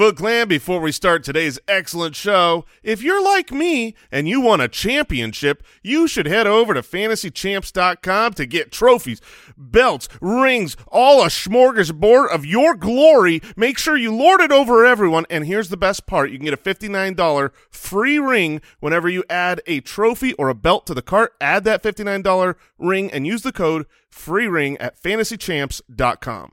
Foot Clan, before we start today's excellent show, if you're like me and you want a championship, you should head over to fantasychamps.com to get trophies, belts, rings, all a smorgasbord of your glory. Make sure you lord it over everyone. And here's the best part you can get a $59 free ring whenever you add a trophy or a belt to the cart. Add that $59 ring and use the code FREERING at fantasychamps.com.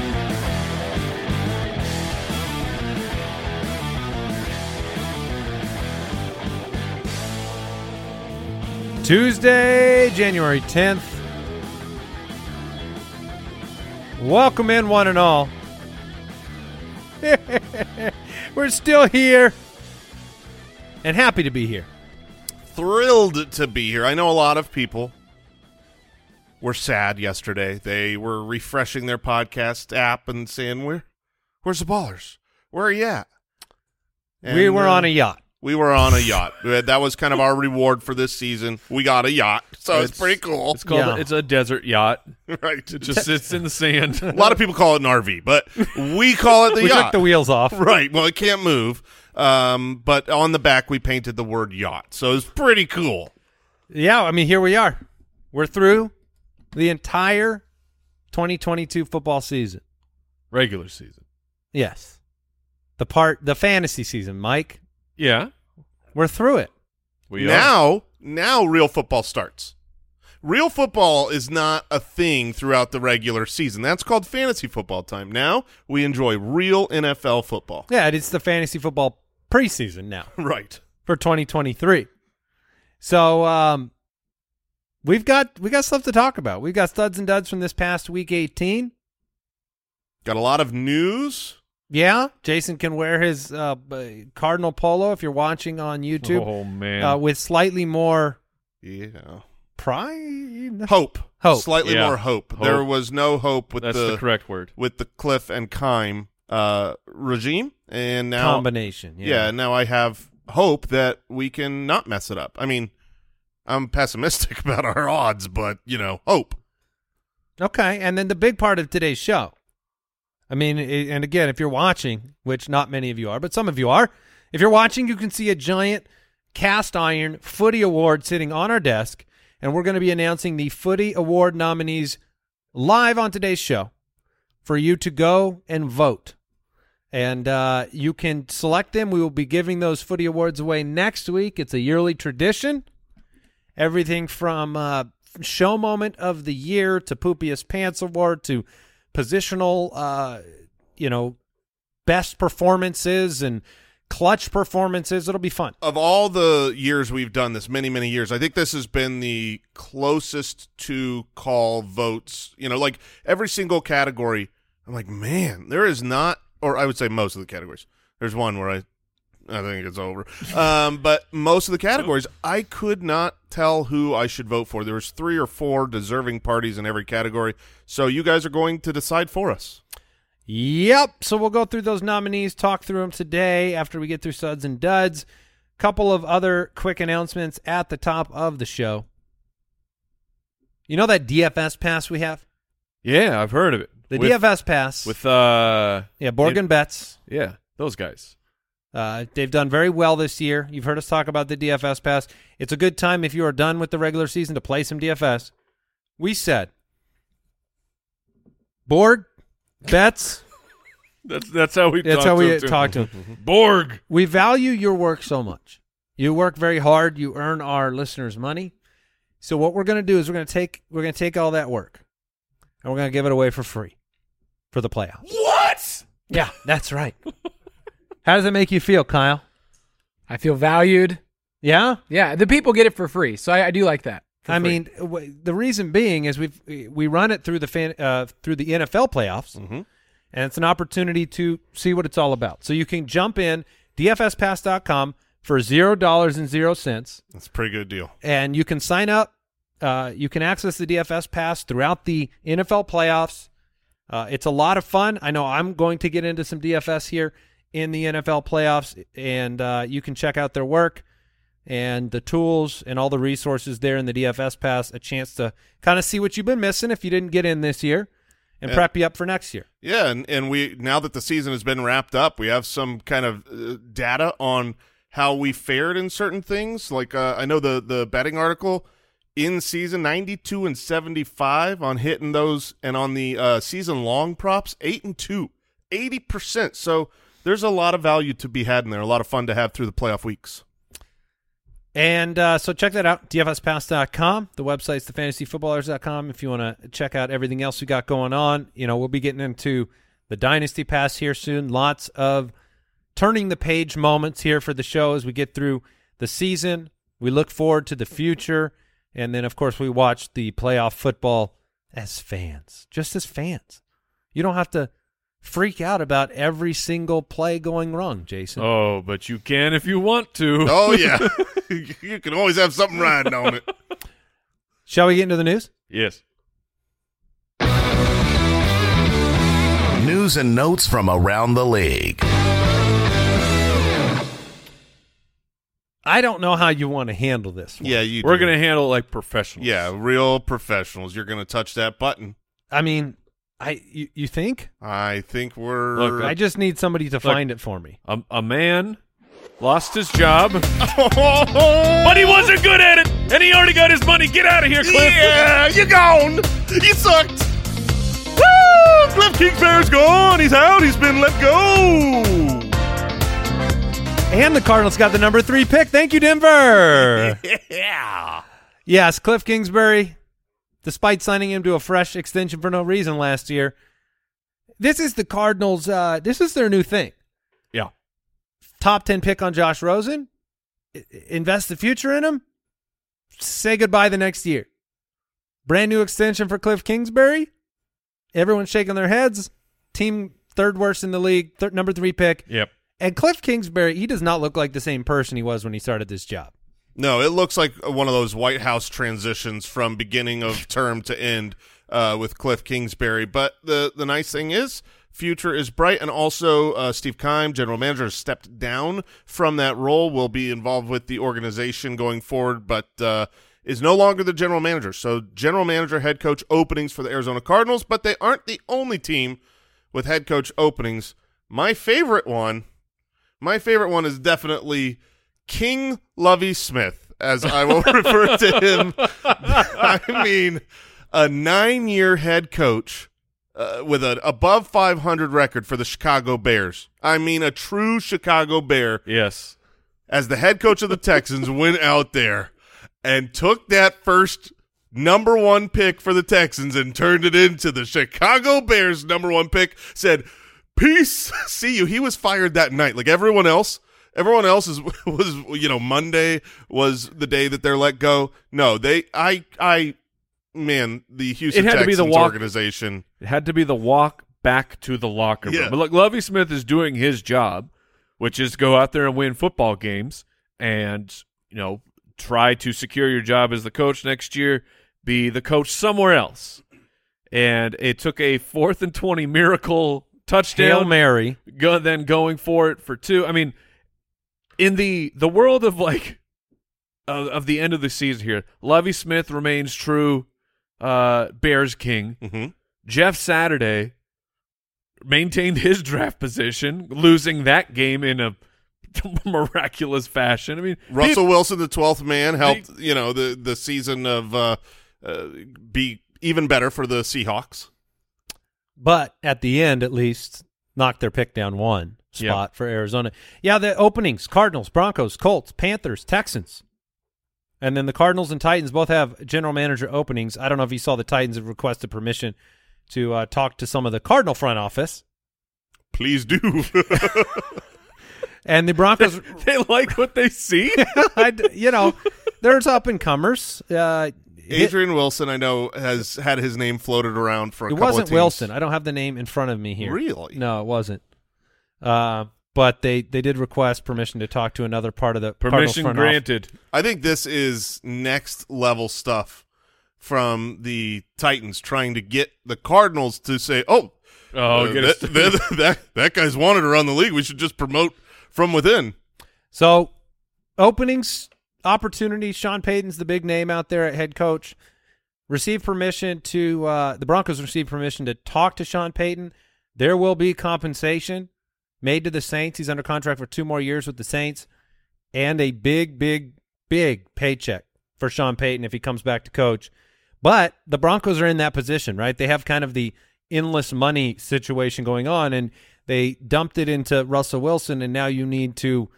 Tuesday, January 10th. Welcome in, one and all. We're still here and happy to be here. thrilled to be here. I know a lot of people were sad yesterday. They were refreshing their podcast app and saying, "Where, where's the ballers? Where are you at?" we were uh, on a yacht. We were on a yacht. That was kind of our reward for this season. We got a yacht, so it's, It's- pretty cool, It's called. Yeah. It's a desert yacht. right? It just sits in the sand. a lot of people call it an RV, but we call it the We yacht. took the wheels off. Right. Well, it can't move. Um, but on the back we painted the word yacht, so it's pretty cool. Yeah, I mean, here we are. We're through the entire 2022 football season. Regular season. Yes. The part, the fantasy season, Mike. Yeah. We're through it. We are. now, now real football starts. Real football is not a thing throughout the regular season. That's called fantasy football time. Now we enjoy real NFL football. Yeah, it's the fantasy football preseason now Right. for 2023. So, um, we've got we got stuff to talk about. We've got studs and duds from this past week 18. Got a lot of news. Yeah, Jason can wear his uh, Cardinal polo if you're watching on YouTube Oh man. uh, with slightly more Yeah. pride. Hope. Hope. Slightly Yeah. more hope. Hope. There was no hope with That's the, the, correct word. with the Cliff and Keim uh, regime, and now combination. Yeah. yeah, now I have hope that we can not mess it up. I mean, I'm pessimistic about our odds, but you know, hope. Okay, and then the big part of today's show. I mean, and again, if you're watching, which not many of you are, but some of you are, if you're watching, you can see a giant cast iron footy award sitting on our desk, and we're going to be announcing the footy award nominees live on today's show for you to go and vote. And uh, you can select them. We will be giving those footy awards away next week. It's a yearly tradition. Everything from uh, show moment of the year to poopiest pants award to positional, uh, you know, best performances and clutch performances. It'll be fun. Of all the years we've done this, many many years, I think this has been the closest to call votes. You know, like every single category. I'm like, man, there is not, or I would say most of the categories. There's one where I I think it's over. Um, but most of the categories, I could not tell who I should vote for. There was three or four deserving parties in every category. So you guys are going to decide for us. Yep. So we'll go through those nominees, talk through them today after we get through suds and duds. Couple of other quick announcements at the top of the show. You know that DFS pass we have? Yeah, I've heard of it. The with, DFS pass. with uh yeah, Borgen Bets. yeah, those guys. Uh, they've done very well this year. You've heard us talk about the DFS pass. It's a good time if you are done with the regular season to play some DFS. We said Borg bets. That's that's how we That's talk how to we talk to them. Borg. We value your work so much. You work very hard. You earn our listeners money. So what we're going to do is we're going to take we're going to take all that work and we're going to give it away for free for the playoffs. What? Yeah, that's right. How does it make you feel, Kyle? I feel valued. Yeah, Yeah, the people get it for free, so I, I do like that. I free. mean, w- the reason being is we we run it through the fan, uh, through the NFL playoffs, Mhm. and it's an opportunity to see what it's all about. So you can jump in DFSpass.com, for zero dollars and zero cents, That's a pretty good deal. and you can sign up. Uh, you can access the DFS pass throughout the NFL playoffs. Uh, it's a lot of fun. I know I'm going to get into some DFS here in the NFL playoffs, and uh, you can check out their work and the tools and all the resources there in the DFS pass. A chance to kind of see what you've been missing if you didn't get in this year, and Yeah. prep you up for next year. Yeah, and, and we now that the season has been wrapped up, we have some kind of uh, data on how we fared in certain things. Like uh, I know the the betting article in season 92 and 75 on hitting those and on the uh, season long props 8 and 2 80% so there's a lot of value to be had in there a lot of fun to have through the playoff weeks And uh, so check that out, dfspass.com. The website's thefantasyfootballers.com if you want to check out everything else we got going on. You know, we'll be getting into the Dynasty Pass here soon. Lots of turning the page moments here for the show as we get through the season. We look forward to the future. And then, of course, we watch the playoff football as fans, just as fans. You don't have to freak out about every single play going wrong, Jason. Oh, but you can if you want to. oh yeah you can always have something riding on it Shall we get into the news? Yes. News and notes from around the league. I don't know how you want to handle this. one. yeah you We're going to handle it like professionals. yeah real professionals you're gonna touch that button I mean, I you, you think? i think we're Look, uh, I just need somebody to find it for me. A, a man lost his job, but he wasn't good at it, and he already got his money. Get out of here, Cliff. Yeah, you gone. You sucked. Woo! Cliff Kingsbury's gone. He's out. He's been let go. And the Cardinals got the number three pick. Thank you, Denver. Yeah. yes, Cliff Kingsbury, despite signing him to a fresh extension for no reason last year, this is the Cardinals. Uh, this is their new thing. Yeah. Top ten pick on Josh Rosen. I- invest the future in him. Say goodbye the next year. Brand new extension for Cliff Kingsbury. Everyone's shaking their heads. Team third worst in the league. Third, number three pick. Yep. And Cliff Kingsbury, he does not look like the same person he was when he started this job. No, it looks like one of those White House transitions from beginning of term to end uh, with Cliff Kingsbury. But the the nice thing is, future is bright, and also uh, Steve Keim, general manager, has stepped down from that role. Will be involved with the organization going forward, but uh, is no longer the general manager. So, general manager, head coach openings for the Arizona Cardinals, but they aren't the only team with head coach openings. My favorite one, my favorite one is definitely King Lovie Smith, as I will refer to him. I mean, a nine-year head coach uh, with an above 500 record for the Chicago Bears. I mean, a true Chicago Bear Yes. as the head coach of the Texans went out there and took that first number one pick for the Texans and turned it into the Chicago Bears number one pick. Said, "Peace, see you." He was fired that night, like everyone else. Everyone else is was you know Monday was the day that they're let go. No, they I I man the Houston It had to Texans be the walk- organization. It had to be the walk back to the locker room. Yeah. But look, Lovie Smith is doing his job, which is go out there and win football games and, you know, try to secure your job as the coach next year, be the coach somewhere else. And it took a fourth and 20 miracle Hail touchdown Mary. go, then going for it for two. I mean, in the the world of like of, of the end of the season here, Lovie Smith remains true uh Bears king. hmm Jeff Saturday maintained his draft position, losing that game in a miraculous fashion. I mean, Russell Wilson, the twelfth man, helped you know the the season of uh, uh, be even better for the Seahawks. But at the end, at least, knocked their pick down one spot for Arizona. Yeah, the openings Cardinals, Broncos, Colts, Panthers, Texans. And then the Cardinals and Titans both have general manager openings. I don't know if you saw the Titans have requested permission to uh, talk to some of the Cardinal front office. Please do. And the Broncos, they like what they see. I, you know, there's up and comers. Uh, Adrian Wilson, I know, has had his name floated around for a it wasn't. Wilson. I don't have the name in front of me here. Really? No, it wasn't. Uh, but they they did request permission to talk to another part of the Permission front office. granted. I think this is next level stuff from the Titans trying to get the Cardinals to say, "Oh, Oh, uh, get that, us- that, that that guy's wanted around the league. We should just promote from within." So, openings, opportunities. Sean Payton's the big name out there at head coach. Received permission to uh, the Broncos received permission to talk to Sean Payton. There will be compensation made to the Saints. He's under contract for two more years with the Saints, and a big, big, big paycheck for Sean Payton if he comes back to coach. But the Broncos are in that position, right? They have kind of the endless money situation going on, and they dumped it into Russell Wilson, and now you need to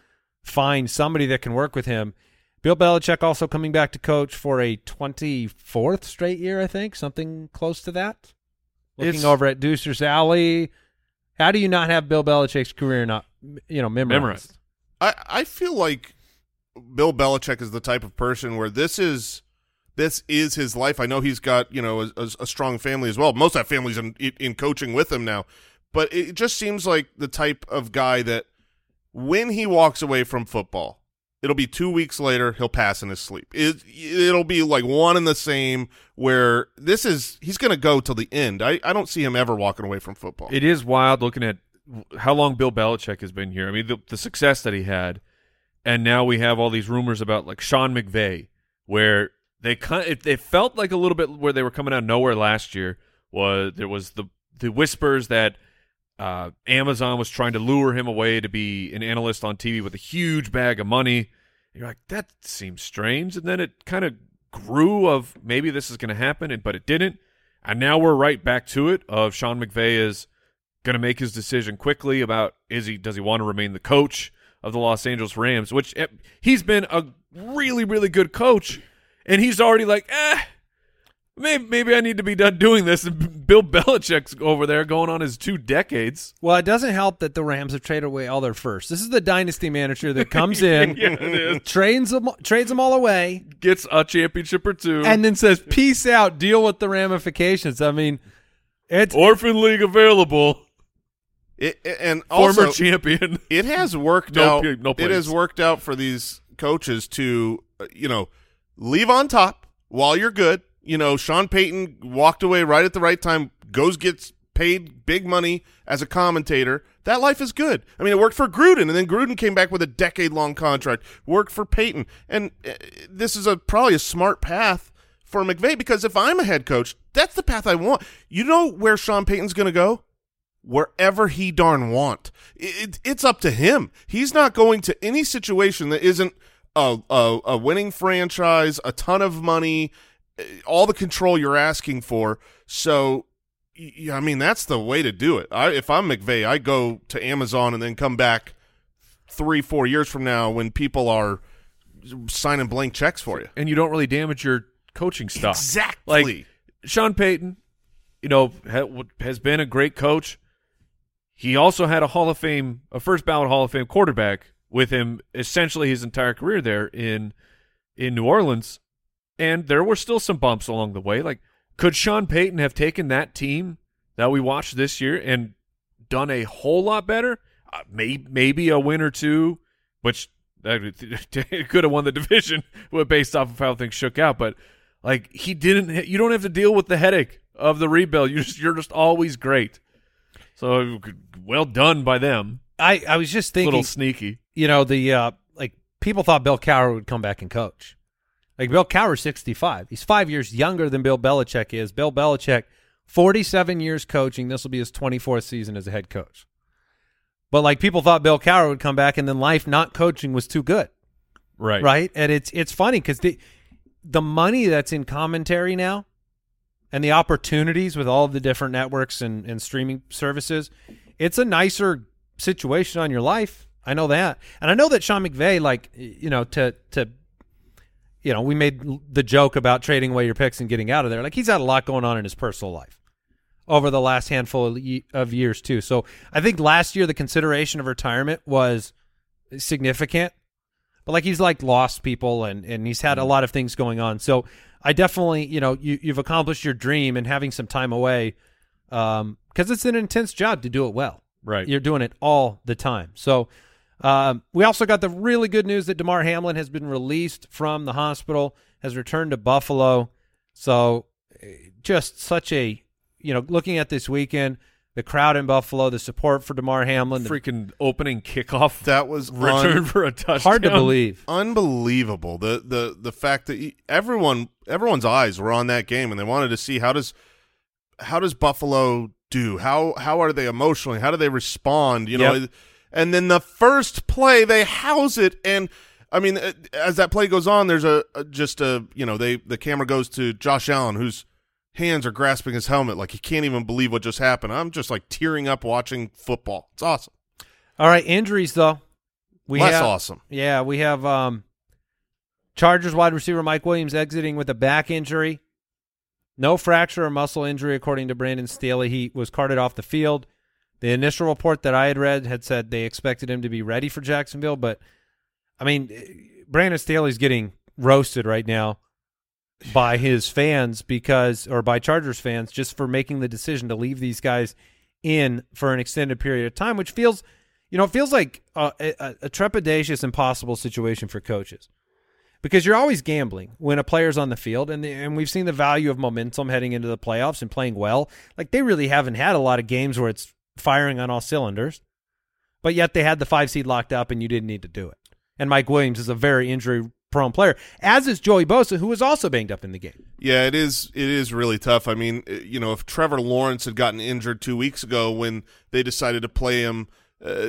find somebody that can work with him. Bill Belichick also coming back to coach for a 24th straight year, I think, something close to that. Looking It's- over at Deucer's Alley, how do you not have Bill Belichick's career not, you know, memorized? Memorized. I I feel like Bill Belichick is the type of person where this is this is his life. I know he's got you know a, a, a strong family as well. Most of that family's in in coaching with him now, but it just seems like the type of guy that when he walks away from football, it'll be two weeks later he'll pass in his sleep. It it'll be like one and the same. Where this is he's going to go till the end. I I don't see him ever walking away from football. It is wild looking at how long Bill Belichick has been here. I mean, the, the success that he had, and now we have all these rumors about like Sean McVay, where they kind it, it felt like a little bit where they were coming out of nowhere last year. Was there was the the whispers that uh, Amazon was trying to lure him away to be an analyst on TV with a huge bag of money. And you're like, that seems strange, and then it kind of grew of maybe this is going to happen, and but it didn't. And now we're right back to it. Of Sean McVay is going to make his decision quickly about is he does he want to remain the coach of the Los Angeles Rams, which eh, he's been a really really good coach, and he's already like, eh, maybe maybe I need to be done doing this. And Bill Belichick's over there going on his two decades. Well, it doesn't help that the Rams have traded away all their first. This is the dynasty manager that comes in, Yeah, it is. trades them, trades them all away, Gets a championship or two, and then says, "Peace out. Deal with the ramifications." I mean, it's Orphan League available, It, it- and former champion. it has worked No out. no it has worked out for these coaches to, uh, you know, leave on top while you're good. You know, Sean Payton walked away right at the right time. Goes gets paid big money as a commentator. That life is good. I mean, it worked for Gruden, and then Gruden came back with a decade long contract. Worked for Payton, and uh, this is a probably a smart path for McVay because if I'm a head coach, that's the path I want. You know where Sean Payton's going to go? wherever he darn want. It, it's up to him. He's not going to any situation that isn't a, a, a winning franchise, a ton of money, all the control you're asking for. So, I mean, that's the way to do it. I, if I'm McVay, I go to Amazon and then come back three, four years from now when people are signing blank checks for you. and you don't really damage your coaching stuff. Exactly. Like Sean Payton, you know, has been a great coach. He also had a Hall of Fame, a first ballot Hall of Fame quarterback with him essentially his entire career there in in New Orleans, and there were still some bumps along the way. Like, could Sean Payton have taken that team that we watched this year and done a whole lot better? Uh, may, maybe a win or two, which uh, could have won the division based off of how things shook out. But like he didn't, you don't have to deal with the headache of the rebuild. You just you're just always great. So well done by them. I I was just thinking, A little sneaky. you know, the uh like people thought Bill Cowher would come back and coach. Like Bill Cowher's 65. He's 5 years younger than Bill Belichick is. Bill Belichick 47 years coaching. This will be his 24th season as a head coach. But like people thought Bill Cowher would come back and then life not coaching was too good. Right. right? And it's it's funny because the the money that's in commentary now, and the opportunities with all of the different networks and, and streaming services, it's a nicer situation on your life. I know that, and I know that Sean McVay, like you know, to to you know, we made the joke about trading away your picks and getting out of there. Like he's had a lot going on in his personal life over the last handful of, years too. So I think last year the consideration of retirement was significant but like he's like lost people and and he's had a lot of things going on so i definitely you know you, you've accomplished your dream and having some time away um because it's an intense job to do it well Right. You're doing it all the time. So um, we also got the really good news that Damar Hamlin has been released from the hospital, has returned to Buffalo. So eh, just such a you know, looking at this weekend, the crowd in Buffalo, the support for Damar Hamlin, the- Freaking opening kickoff That was return un- for a touchdown. hard to believe. unbelievable. The the the fact that everyone everyone's eyes were on that game and they wanted to see how does how does Buffalo do? How how are they emotionally? How do they respond? You know, Yep. And then the first play they house it and I mean uh, as that play goes on there's a, a just a you know they the camera goes to Josh Allen whose hands are grasping his helmet like he can't even believe what just happened. I'm just like tearing up watching football. It's awesome. All right, injuries though. We Less have, awesome. Yeah, we have um, Chargers wide receiver Mike Williams exiting with a back injury. No fracture or muscle injury, according to Brandon Staley. He was carted off the field. The initial report that I had read had said they expected him to be ready for Jacksonville, but I mean, eh, Brandon Staley's getting roasted right now by his fans because, or by Chargers fans, just for making the decision to leave these guys in for an extended period of time, which feels, you know, it feels like a, a, a trepidatious, impossible situation for coaches because you're always gambling when a player's on the field, and and we've seen the value of momentum heading into the playoffs and playing well. Like they really haven't had a lot of games where it's firing on all cylinders, but yet they had the five seed locked up, and you didn't need to do it. And Mike Williams is a very injury prone player, as is Joey Bosa, who was also banged up in the game. Yeah, it is. It is really tough. I mean, uh, you know, if Trevor Lawrence had gotten injured two weeks ago when they decided to play him, uh,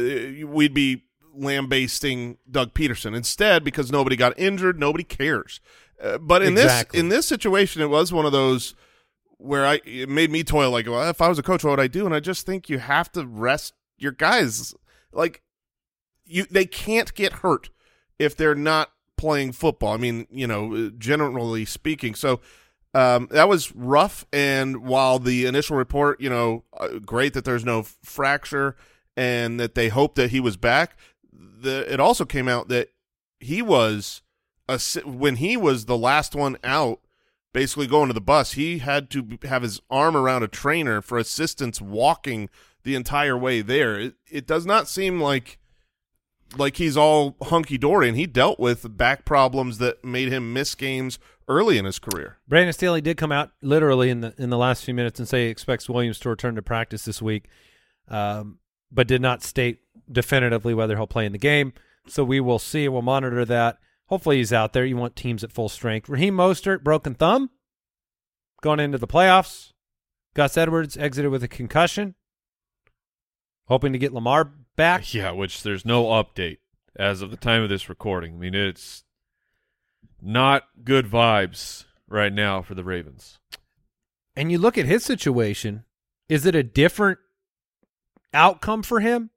we'd be lambasting Doug Pederson instead because nobody got injured. Nobody cares. Uh, but in Exactly. this in this situation, it was one of those where I it made me toil. Like, well, if I was a coach, what would I do? And I just think you have to rest your guys. Like, you they can't get hurt if they're not playing football. I mean, you know, generally speaking. So um, that was rough. And while the initial report, you know, uh, great that there's no fracture and that they hope that he was back, the it also came out that he was a when he was the last one out. Basically, going to the bus, he had to have his arm around a trainer for assistance walking the entire way there. It, it does not seem like like he's all hunky dory, and he dealt with back problems that made him miss games early in his career. Brandon Staley did come out literally in the in the last few minutes and say he expects Williams to return to practice this week, um, but did not state definitively whether he'll play in the game. So we will see. We'll monitor that. Hopefully he's out there. You want teams at full strength. Raheem Mostert broken thumb going into the playoffs. Gus Edwards exited with a concussion. Hoping to get Lamar back. Yeah, which there's no update as of the time of this recording. I mean, it's not good vibes right now for the Ravens. and you look at his situation, is it a different outcome for him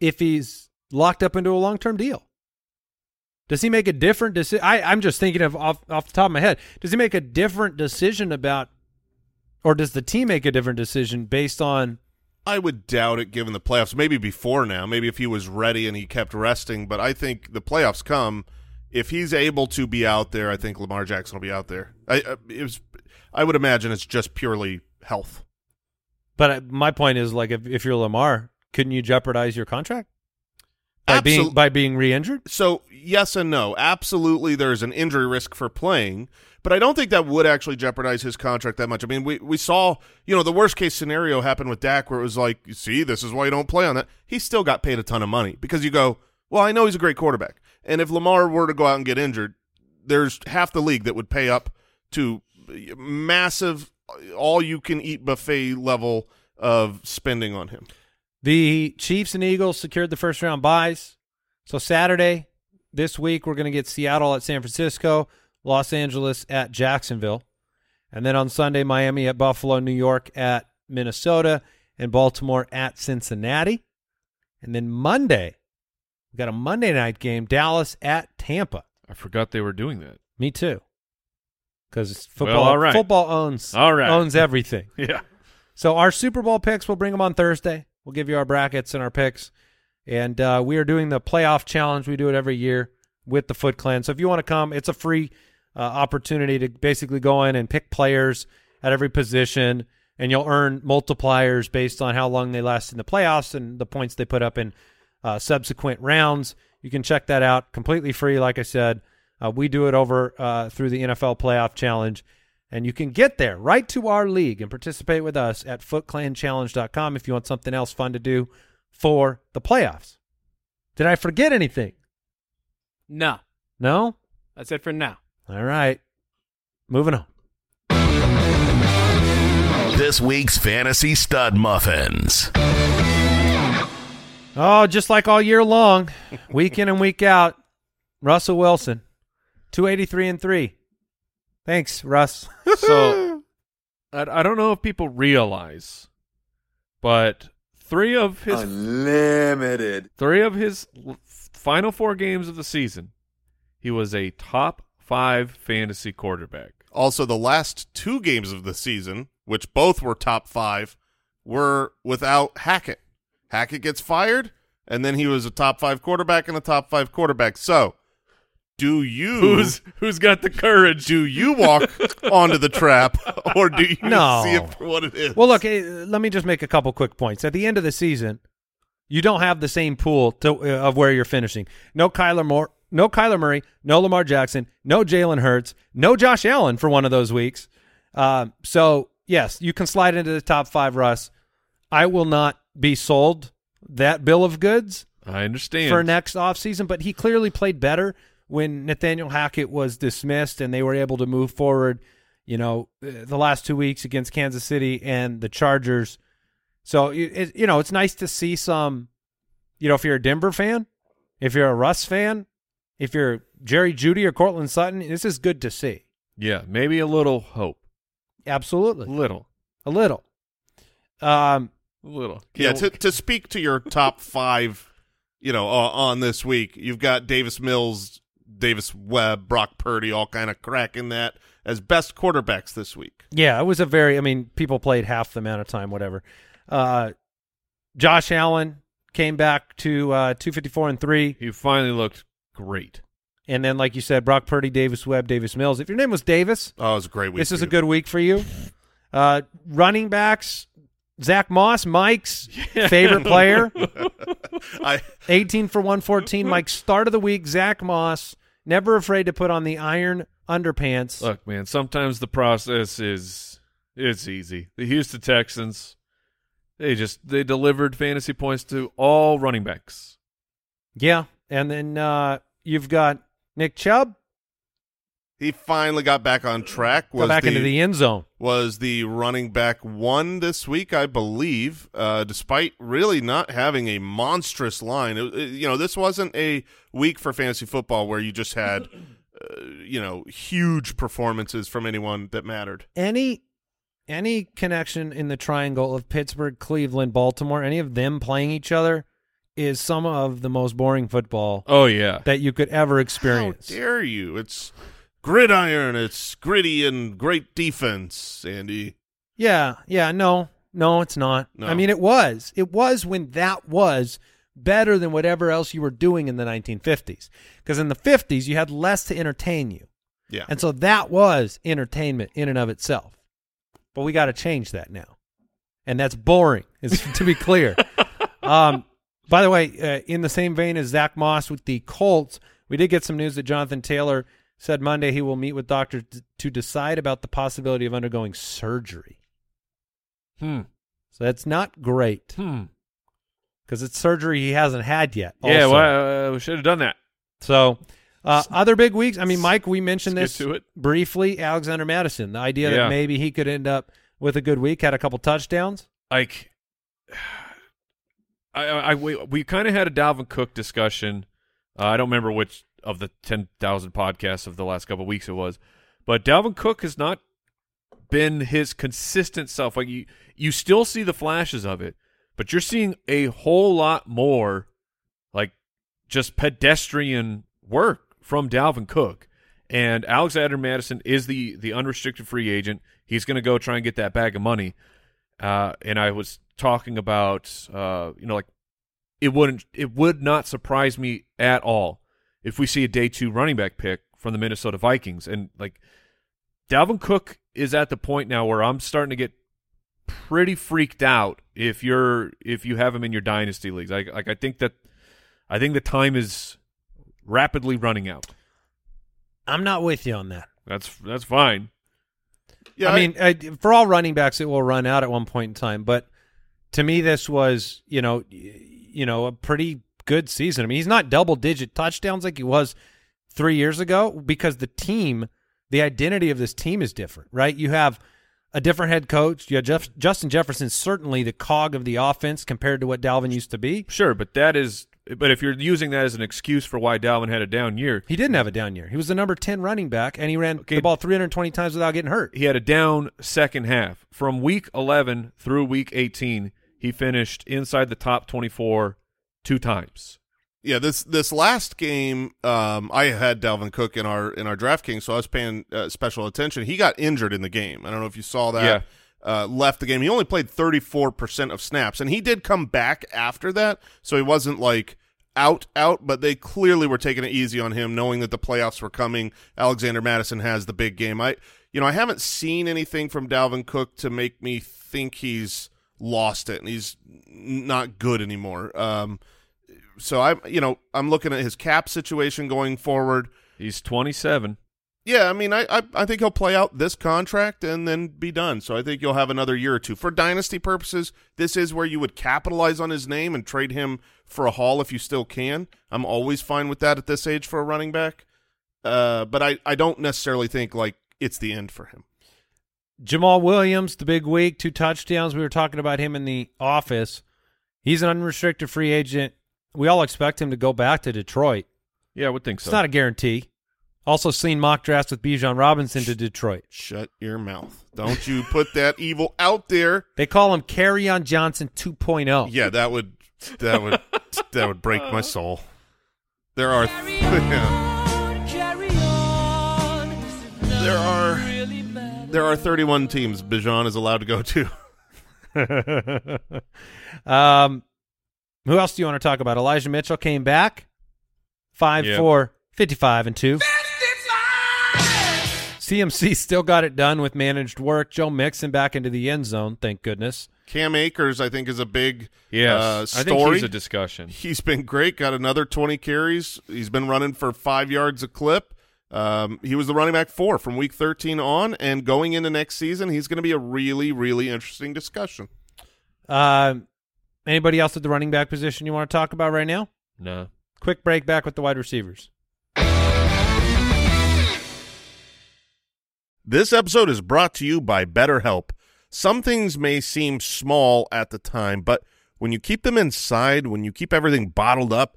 if he's locked up into a long term deal? Does he make a different decision? I'm just thinking of off, off the top of my head. Does he make a different decision about, or does the team make a different decision based on? I would doubt it given the playoffs. Maybe before now, maybe if he was ready and he kept resting. But I think the playoffs come if he's able to be out there. I think Lamar Jackson will be out there. I uh, it was, I would imagine it's just purely health. But uh, my point is, like, if, if you're Lamar, couldn't you jeopardize your contract by being by being re-injured? So yes and no. Absolutely, there's an injury risk for playing, but I don't think that would actually jeopardize his contract that much. I mean, we we saw you know the worst case scenario happen with Dak, where it was like, see, this is why you don't play on that. He still got paid a ton of money because you go, well, I know he's a great quarterback, and if Lamar were to go out and get injured, there's half the league that would pay up to massive, all you can eat buffet level of spending on him. The Chiefs and Eagles secured the first round buys. So Saturday this week we're going to get Seattle at San Francisco, Los Angeles at Jacksonville, and then on Sunday Miami at Buffalo, New York at Minnesota, and Baltimore at Cincinnati. And then Monday we got a Monday night game, Dallas at Tampa. I forgot they were doing that. Me too. Because Well, football, all right. football owns All right. owns everything. Yeah. So our Super Bowl picks, we'll bring them on Thursday. We'll give you our brackets and our picks. And uh, we are doing the playoff challenge. We do it every year with the Foot Clan. So if you want to come, it's a free uh, opportunity to basically go in and pick players at every position and you'll earn multipliers based on how long they last in the playoffs and the points they put up in uh, subsequent rounds. You can check that out completely free. Like I said, uh, we do it over uh, through the NFL Playoff Challenge, and you can get there right to our league and participate with us at FootClanChallenge.com if you want something else fun to do for the playoffs. Did I forget anything? No, No? that's it for now. All right. Moving on. This week's Fantasy Stud Muffins. Oh, just like all year long, week in and week out, Russell Wilson, 283 and 3. Thanks, Russ. So I, I don't know if people realize, but three of his Unlimited. three of his final four games of the season, he was a top five fantasy quarterback. Also, the last two games of the season, which both were top five, were without Hackett. Hackett gets fired, and then he was a top five quarterback and a top five quarterback. So, do you Who's who's got the courage? do you walk onto the trap, or do you No. see it for what it is? Well, look, eh, let me just make a couple quick points. At the end of the season, you don't have the same pool to, uh, of where you're finishing. No Kyler Moore, no Kyler Murray, no Lamar Jackson, no Jalen Hurts, no Josh Allen for one of those weeks. Um, so yes, you can slide into the top five, Russ. I will not be sold that bill of goods I understand. for next offseason, but he clearly played better when Nathaniel Hackett was dismissed and they were able to move forward, you know, uh, the last two weeks against Kansas City and the Chargers. So, it, it- you know, it's nice to see some, you know, if you're a Denver fan, if you're a Russ fan, if you're Jerry Jeudy or Courtland Sutton, this is good to see. yeah, maybe a little hope. Absolutely. Little, A little. Um, a little. yeah. To to speak to your top five, you know, uh, on this week, you've got Davis Mills, Davis Webb, Brock Purdy, all kind of cracking that as best quarterbacks this week. Yeah, it was a very. I mean, people played half the amount of time, whatever. Uh, Josh Allen came back to uh, two fifty four and three, he finally looked great. and then, like you said, Brock Purdy, Davis Webb, Davis Mills. If your name was Davis, Oh, it was a great week. this is for a good week for you. Uh, running backs, Zack Moss, Mike's favorite player, I eighteen for one fourteen. Mike's start of the week, Zack Moss, never afraid to put on the iron underpants. Look, man, sometimes the process is it's easy. The Houston Texans, they just they delivered fantasy points to all running backs. Yeah, and then uh, you've got Nick Chubb he finally got back on track. go Was back the, into the end zone. was the running back one this week, I believe, uh, despite really not having a monstrous line. It- it- you know, this wasn't a week for fantasy football where you just had, uh, you know, huge performances from anyone that mattered. any any connection in the triangle of Pittsburgh, Cleveland, Baltimore, any of them playing each other is some of the most boring football Oh yeah, that you could ever experience. How dare you? It's gridiron. It's gritty and great defense, Andy. Yeah, yeah, no, no, it's not. No. I mean, it was. It was when that was better than whatever else you were doing in the 1950s. Because in the 50s, you had less to entertain you. Yeah. And so that was entertainment in and of itself. But we got to change that now. And that's boring, is to be clear. um, by the way, uh, in the same vein as Zack Moss with the Colts, we did get some news that Jonathan Taylor said Monday he will meet with doctors to decide about the possibility of undergoing surgery. hmm, So that's not great hmm. because it's surgery he hasn't had yet. yeah. also. Well, uh, we should have done that. So, uh, other big weeks. I mean, Mike, we mentioned Let's this briefly. Alexander Mattison, the idea Yeah. that maybe he could end up with a good week, had a couple touchdowns. Like, I, I, I we, we kind of had a Dalvin Cook discussion. Uh, I don't remember which of the ten thousand podcasts of the last couple weeks it was, but Dalvin Cook has not been his consistent self. Like you, you still see the flashes of it, but you're seeing a whole lot more, like just pedestrian work from Dalvin Cook. And Alexander Mattison is the the unrestricted free agent. He's going to go try and get that bag of money. Uh, and I was talking about, uh, you know, like it wouldn't, it would not surprise me at all if we see a day two running back pick from the Minnesota Vikings. And like Dalvin Cook is at the point now where I'm starting to get pretty freaked out if you're if you have him in your dynasty leagues. Like like I think that I think the time is rapidly running out. I'm not with you on that. That's that's fine. Yeah, I mean, I, for all running backs, it will run out at one point in time. But to me, this was, you know, you know, a pretty good season. I mean, he's not double digit touchdowns like he was three years ago because the team, the identity of this team is different, right? You have a different head coach. You have Jeff, Justin Jefferson, certainly the cog of the offense compared to what Dalvin used to be. Sure, but that is but if you're using that as an excuse for why Dalvin had a down year, He didn't have a down year. He was the number 10 running back, and he ran Okay. the ball 320 times without getting hurt. he had a down second half. From week 11 through week 18, he finished inside the top 24 two times. yeah. This this last game, um, I had Dalvin Cook in our in our DraftKings, so I was paying uh, special attention. He got injured in the game. I don't know if you saw that. Yeah. Uh, left the game. He only played 34% of snaps, and he did come back after that, so he wasn't like out out, but they clearly were taking it easy on him, knowing that the playoffs were coming. Alexander Mattison has the big game. I, you know, I haven't seen anything from Dalvin Cook to make me think he's lost it and he's not good anymore. Um, so I'm, you know, I'm looking at his cap situation going forward. He's 27. Yeah, I mean, I, I I think he'll play out this contract and then be done. So I think you'll have another year or two for dynasty purposes. This is where you would capitalize on his name and trade him for a haul if you still can. I'm always fine with that at this age for a running back. Uh, but I I don't necessarily think like it's the end for him. Jamaal Williams, the big week, two touchdowns. We were talking about him in the office. He's an unrestricted free agent. We all expect him to go back to Detroit. Yeah, I would think so. It's not a guarantee. Also seen mock drafts with Bijan Robinson to Detroit. Shut your mouth! Don't you put that evil out there. They call him Kerryon Johnson 2.0. Yeah, that would that would that would break my soul. There are there are there are 31 teams Bijan is allowed to go to. um, who else do you want to talk about? Elijah Mitchell came back. 5 Yeah. 4, 55 and 2. CMC still got it done with managed work. Joe Mixon back into the end zone, thank goodness. Cam Akers, I think, is a big Yes. uh, I think he's a discussion. He's been great. Got another 20 carries. He's been running for five yards a clip. Um, he was the running back four from week 13 on, and going into next season, he's going to be a really, really interesting discussion. Um, anybody else at the running back position you want to talk about right now? No. Quick break back with the wide receivers. This episode is brought to you by BetterHelp. Some things may seem small at the time, but when you keep them inside, when you keep everything bottled up,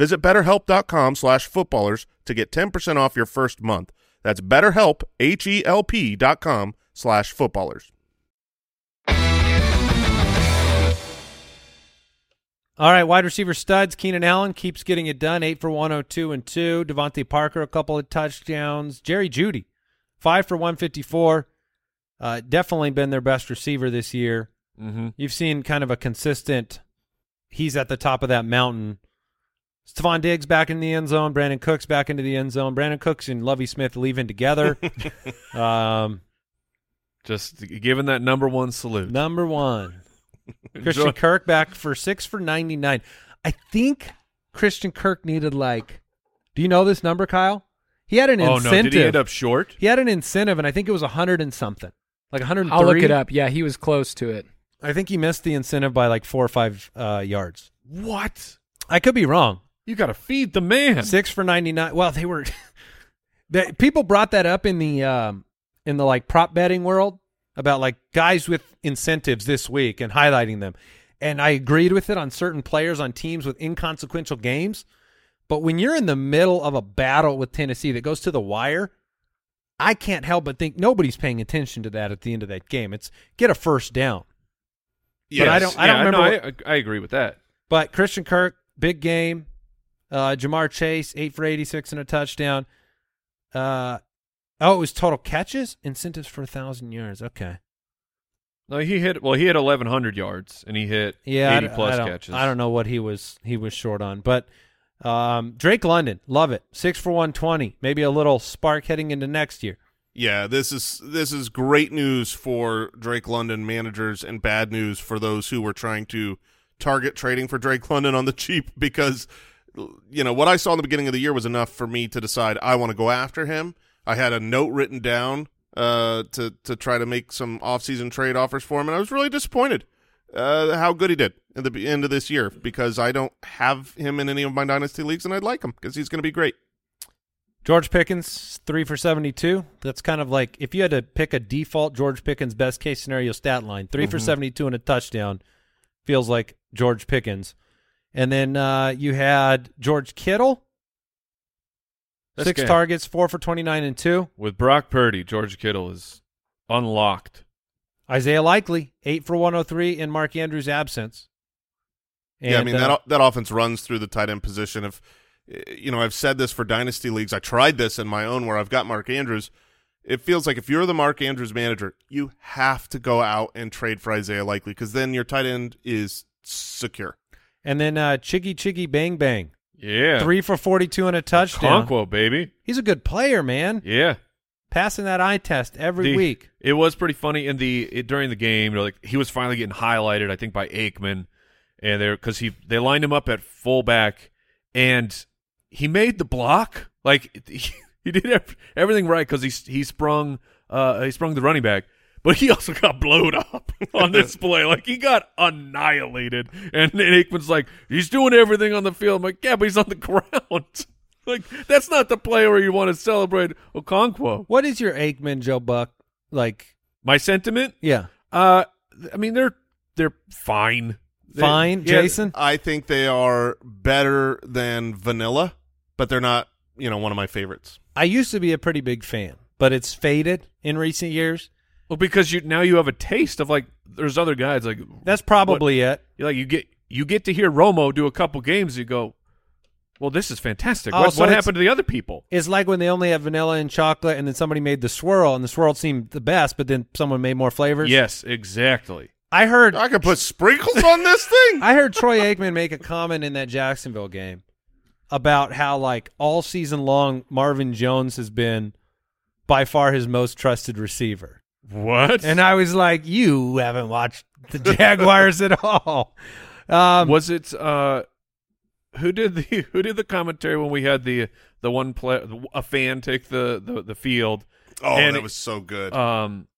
Visit betterhelp.com slash footballers to get 10% off your first month. That's betterhelp, H-E-L-P dot com slash footballers. All right, wide receiver studs. Keenan Allen keeps getting it done. Eight for 102 and two. DeVante Parker, a couple of touchdowns. Jerry Jeudy, five for 154. Uh, definitely been their best receiver this year. Mm-hmm. You've seen kind of a consistent, he's at the top of that mountain. Stefon Diggs back in the end zone. Brandin Cooks back into the end zone. Brandin Cooks and Lovie Smith leaving together. um, Just giving that number one salute. number one. Christian Enjoy- Kirk back for six for 99. I think Christian Kirk needed like, do you know this number, Kyle? He had an Oh incentive. no! Did he end up short? He had an incentive, and I think it was a hundred and something, like a hundred. I'll look it up. Yeah, he was close to it. I think he missed the incentive by like four or five uh, yards. What? I could be wrong. You got to feed the man. Six for ninety nine. Well, they were. the, people brought that up in the um, in the like prop betting world about like guys with incentives this week and highlighting them, and I agreed with it on certain players on teams with inconsequential games. But when you're in the middle of a battle with Tennessee that goes to the wire, I can't help but think nobody's paying attention to that at the end of that game. It's get a first down. But I don't- I don't Yeah, remember no, what- I, I agree with that. But Christian Kirk, big game. Uh, Ja'Marr Chase, eight for 86 and a touchdown. Uh, oh, it was total catches? Incentives for a 1,000 yards. Okay. No, he hit. Well, he hit 1,100 yards and he hit Yeah, 80 I, plus I catches. I don't know what he was he was short on, but um, Drake London, love it. Six for 120. Maybe a little spark heading into next year. Yeah, this is this is great news for Drake London managers and bad news for those who were trying to target trading for Drake London on the cheap because you know what I saw in the beginning of the year was enough for me to decide I want to go after him. I had a note written down uh, to to try to make some offseason trade offers for him, and I was really disappointed uh, how good he did at the end of this year because I don't have him in any of my dynasty leagues, and I'd like him because he's going to be great. George Pickens, three for 72. That's kind of like if you had to pick a default George Pickens best case scenario stat line, 3 for 72 and a touchdown feels like George Pickens. And then uh, you had George Kittle, This six guy- targets, four for 29 and two. With Brock Purdy, George Kittle is unlocked. Isaiah Likely, eight for 103 in Mark Andrews' absence. yeah, I mean uh, that that offense runs through the tight end position. If you know, I've said this for dynasty leagues. I tried this in my own where I've got Mark Andrews. It feels like if you're the Mark Andrews manager, you have to go out and trade for Isaiah Likely because then your tight end is secure. And then uh, Chiggy Chiggy Bang Bang, Yeah. three for 42 and a touchdown. Conquo, baby. He's a good player, man. Yeah. Passing that eye test every The- week. It was pretty funny in the it, during the game. Like he was finally getting highlighted, I think, by Aikman, and there because he they lined him up at fullback, and he made the block. Like he, he did ev- everything right because he he sprung uh he sprung the running back, but he also got blowed up on this play. Like he got annihilated, and, and Aikman's like he's doing everything on the field. I'm like, yeah, but he's on the ground. like that's not the play where you want to celebrate Okonkwo. What is your Aikman, Joe Buck? Like, My sentiment. yeah, Uh, I mean they're they're fine. They- fine, yeah, Jason. I think they are better than vanilla, but they're not. You know, one of my favorites. I used to be a pretty big fan, but it's faded in recent years. Well, because you now you have a taste of like there's other guys like That's probably it. like you get you get to hear Romo do a couple games. You go, well, this is fantastic. Oh, what so what happened to the other people? It's like when they only have vanilla and chocolate, and then somebody made the swirl, and the swirl seemed the best, but then someone made more flavors. Yes, exactly. I heard. I could put sprinkles on this thing. I heard Troy Aikman make a comment in that Jacksonville game about how, like, all season long, Marvin Jones has been by far his most trusted receiver. What? And I was like, you haven't watched the Jaguars at all. Um, was it uh who did the who did the commentary when we had the the one play a fan take the the, the field? Oh, And that it- was so good. Um,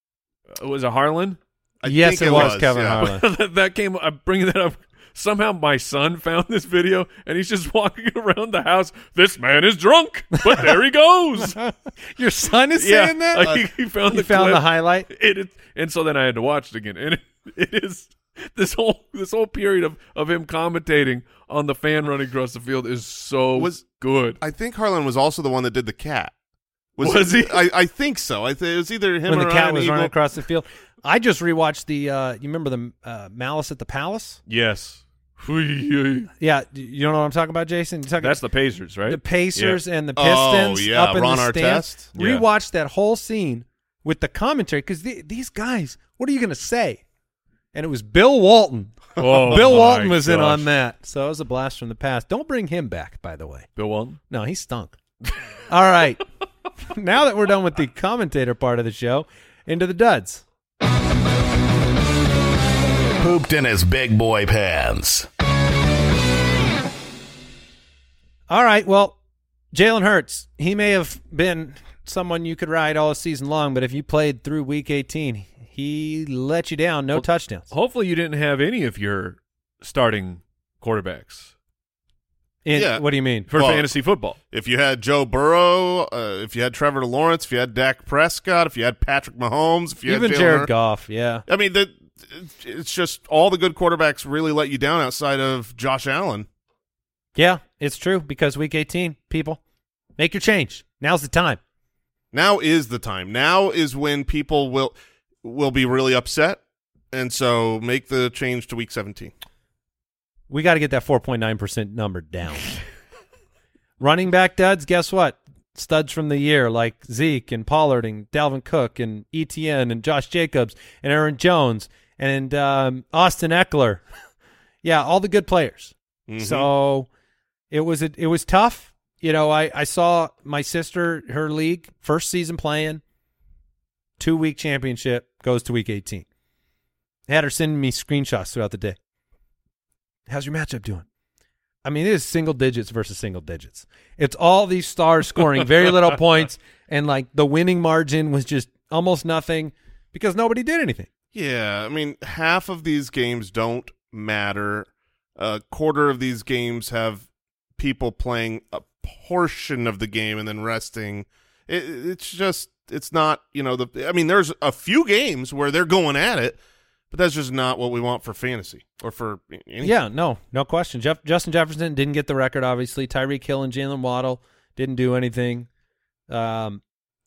was it Harlan? I yes, think it was, Kevin yeah. Harlan. that, that came. I'm bringing that up. Somehow my son found this video and he's just walking around the house. This man is drunk, but there he goes. Your son is yeah, saying that? like, he, he found you the found clip. the highlight? It, it, and so then I had to watch it again, and it, it is this whole this whole period of of him commentating on the fan running across the field is so Was- good. I think Harlan was also the one that did the cat. Was he? I, I think so. I th- it was either him when or the cat Ryan was Eagle. running across the field. I just rewatched the. Uh, you remember the uh, Malice at the Palace? Yes, That's Yeah, you know what I'm talking about, Jason. You're talking the Pacers, right? the Pacers and the Pistons. Oh, Pistons yeah, up in Ron the stands. Artest. Yeah. Rewatched that whole scene with the commentary because these guys, what are you going to say? And it was Bill Walton. Oh, Bill Walton was in on that, so it was a blast from the past. Don't bring him back, by the way. Bill Walton. No, he stunk. All right, now that we're done with the commentator part of the show, into the duds. Pooped in his big boy pants. All right. Well, Jalen Hurts, he may have been someone you could ride all season long, but if you played through week 18, he let you down. No Well, touchdowns. Hopefully, you didn't have any of your starting quarterbacks In- Yeah. What do you mean? for Well, fantasy football. If you had Joe Burrow, uh, if you had Trevor Lawrence, if you had Dak Prescott, if you had Patrick Mahomes, if you Even had Jalen Jared Hurts- Goff. Yeah. I mean, the, it's just all the good quarterbacks really let you down outside of Josh Allen. Yeah, it's true because week 18, people, make your change. Now's the time. Now is the time. Now is when people will will be really upset, and so make the change to week 17. We got to get that 4.9% number down. Running back duds, guess what? Studs from the year like Zeke and Pollard and Dalvin Cook and ETN and Josh Jacobs and Aaron Jones and um, Austin Ekeler. yeah, all the good players. Mhm. So it was a, it was tough. You know, I, I saw my sister, her league, first season playing, two week championship, goes to week 18. had her sending me screenshots throughout the day. How's your matchup doing? I mean, it is single digits versus single digits. It's all these stars scoring very little points, and like the winning margin was just almost nothing because nobody did anything. Yeah, I mean, half of these games don't matter. A quarter of these games have people playing a portion of the game and then resting. It, it's just, it's not, you know, the. I mean, there's a few games where they're going at it, but that's just not what we want for fantasy or for anything. Yeah, no, no question. Jeff, Justin Jefferson didn't get the record, obviously. Tyreek Hill and Jaylen Waddle didn't do anything. Um,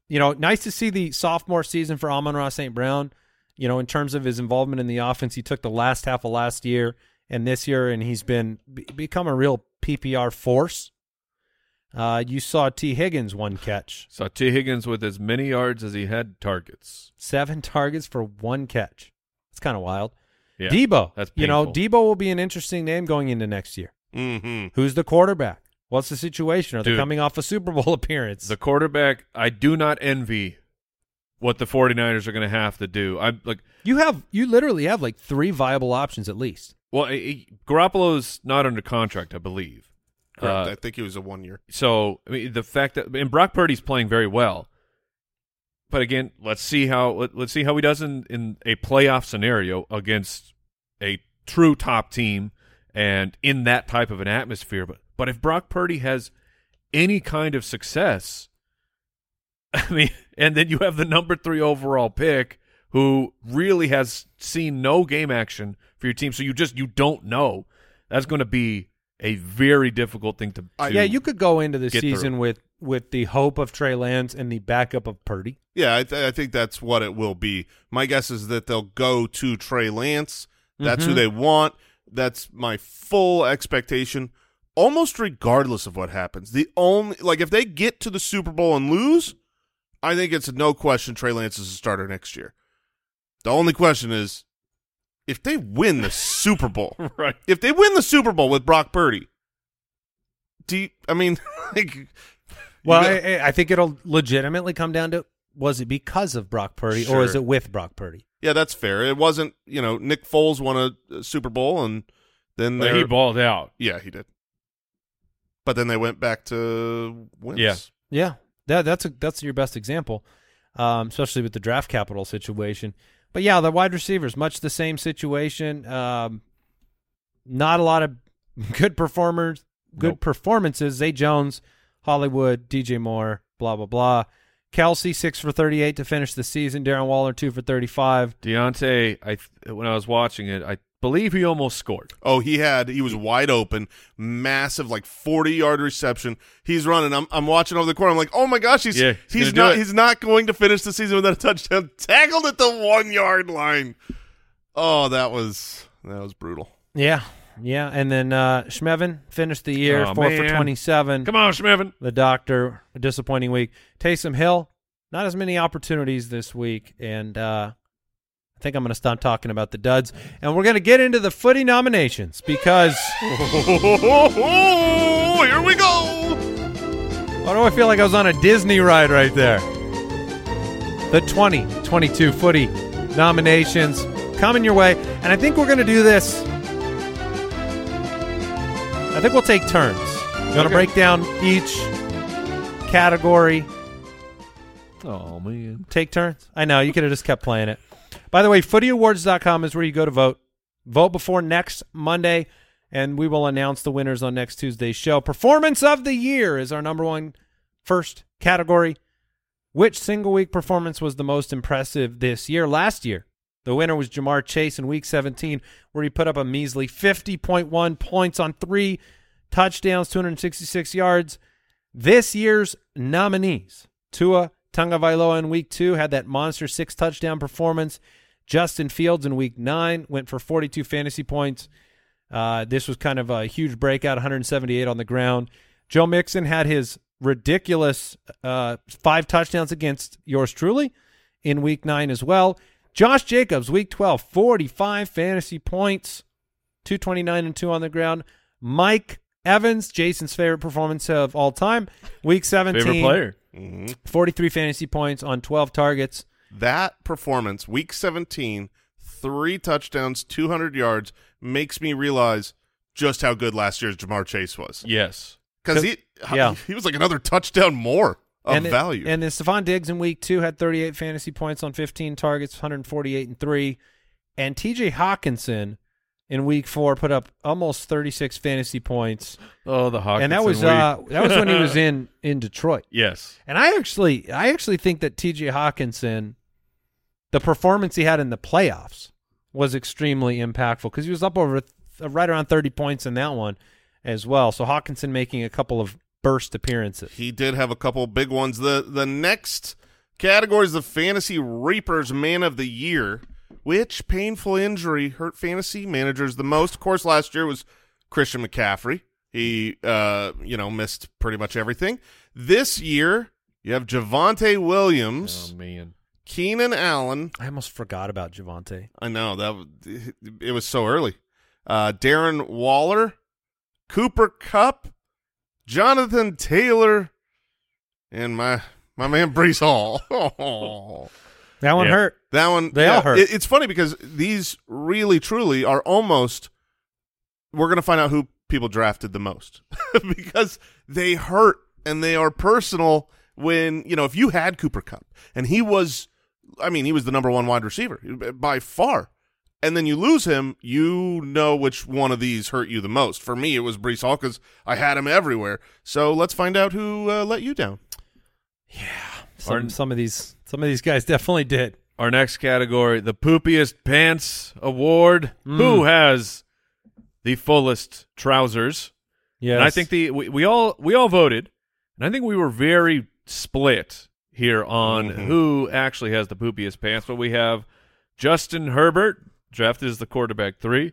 you know, nice to see the sophomore season for Amon-Ra St. Brown. You know, in terms of his involvement in the offense, he took the last half of last year and this year, and he's been become a real PPR force. Uh, you saw Tee Higgins one catch, Saw Tee Higgins with as many yards as he had targets. seven targets for one catch. It's kind of wild. Yeah, Deebo, that's you know, painful. Deebo will be an interesting name going into next year. Mm-hmm. Who's the quarterback? What's the situation? Are they coming off a Super Bowl appearance? The quarterback, I do not envy what the 49ers are going to have to do. I'm like, you have you literally have like three viable options at least. Well, I- I- Garoppolo's not under contract, I believe. Correct. Uh, I think it was a one year. So I mean, the fact that and Brock Purdy's playing very well, but again, let's see how let, let's see how he does in in a playoff scenario against a true top team and in that type of an atmosphere. But but if Brock Purdy has any kind of success, I mean, and then you have the number three overall pick who really has seen no game action for your team, so you just you don't know. That's going to be a very difficult thing to. to yeah, you could go into the season through. with with the hope of Trey Lance and the backup of Purdy. Yeah, I, th- I think that's what it will be. My guess is that they'll go to Trey Lance. That's who Mhm. they want. That's my full expectation, almost regardless of what happens. The only like if they get to the Super Bowl and lose, I think it's no question Trey Lance is a starter next year. The only question is if they win the Super Bowl. right. If they win the Super Bowl with Brock Purdy, do you, I mean, like, you Well, got- I, I think it'll legitimately come down to was it because of Brock Purdy or is it with Brock Purdy? Yeah, that's fair. It wasn't, you know, Nick Foles won a, a Super Bowl and then But he balled out. Yeah, he did. But then they went back to wins. Yeah. Yeah, that that's a, that's your best example, um, especially with the draft capital situation. But yeah, the wide receivers, much the same situation. Um, not a lot of good performers, good Nope. performances. Zay Jones, Hollywood, DJ Moore, blah blah blah. Kelce six for thirty eight to finish the season. Darren Waller two for thirty five. Deontay, I when I was watching it, I believe he almost scored. Oh, he had he was wide open, massive like 40-yard reception. He's running. I'm I'm watching over the corner. I'm like, "Oh my gosh, he's Yeah, he's he's not he's not going to finish the season without a touchdown." Tackled at the 1-yard line. Oh, that was that was brutal. Yeah, yeah, and then uh, Schmevin finished the year Oh, four for man. twenty seven. Come on, Schmevin. the doctor. A disappointing week. Taysom Hill, not as many opportunities this week, and uh, I think I'm going to stop talking about the duds, and we're going to get into the footy nominations because here we go. why do I feel like I was on a Disney ride right there? The 2022 footy nominations coming your way, and I think we're going to do this. I think we'll take turns. Going to break down each category Oh man. take turns? I know you could have just kept playing it. By the way, footyawards.com is where you go to vote. Vote before next Monday, and we will announce the winners on next Tuesday's show. Performance of the year is our number one first category. Which single week performance was the most impressive this year? Last year, the winner was Ja'Marr Chase in week 17, where he put up a measly 50.1 points on three touchdowns, 266 yards. This year's nominees Tua Tagovailoa in week two had that monster six touchdown performance. Justin Fields in week nine went for 42 fantasy points. Uh, this was kind of a huge breakout, 178 on the ground. Joe Mixon had his ridiculous uh, five touchdowns against yours truly in week nine as well. Josh Jacobs, week 12, 45 fantasy points, 229 and 2 on the ground. Mike Evans, Jason's favorite performance of all time, week 17, Favorite player. 43 fantasy points on 12 targets. That performance, week 17, three touchdowns, 200 yards, makes me realize just how good last year's Ja'Marr Chase was. Yes. Because he, Yeah. he was like another touchdown more of and it- value. and then Stefon Diggs in week two had 38 fantasy points on 15 targets, 148 and three. And TJ Hockenson in week four put up almost 36 fantasy points. Oh, the Hockenson and that was week. uh, that was when he was in in Detroit. yes. And I actually I actually think that TJ Hockenson the performance he had in the playoffs was extremely impactful because he was up over th- right around 30 points in that one as well. So Hockenson making a couple of burst appearances. he did have a couple big ones. The the next category is the Fantasy Reapers Man of the Year. Which painful injury hurt fantasy managers the most? Of course, last year was Christian McCaffrey. He, uh, you know, missed pretty much everything. This year, you have Javonte Williams, Oh man. Keenan Allen. I almost forgot about Javonte. I know that w- it was so early. Uh, Darren Waller, Cooper Kupp, Jonathan Taylor, and my my man Breece Hall. Oh, That one Yeah. hurt. that one They all hurt. It, it's funny because these really truly are almost. We're gonna find out who people drafted the most because they hurt and they are personal. When you know if you had Cooper Kupp and he was, I mean he was the number one wide receiver by far, and then you lose him, you know which one of these hurt you the most. For me, it was Breece Hall because I had him everywhere. So let's find out who uh, let you down. Some, Arden- some of these some of these guys definitely did. Our next category, the poopiest pants award. Mm. Who has the fullest trousers? Yeah, And I think the we, we all we all voted, and I think we were very split here on Mhm. who actually has the poopiest pants. But we have Justin Herbert drafted as the quarterback three,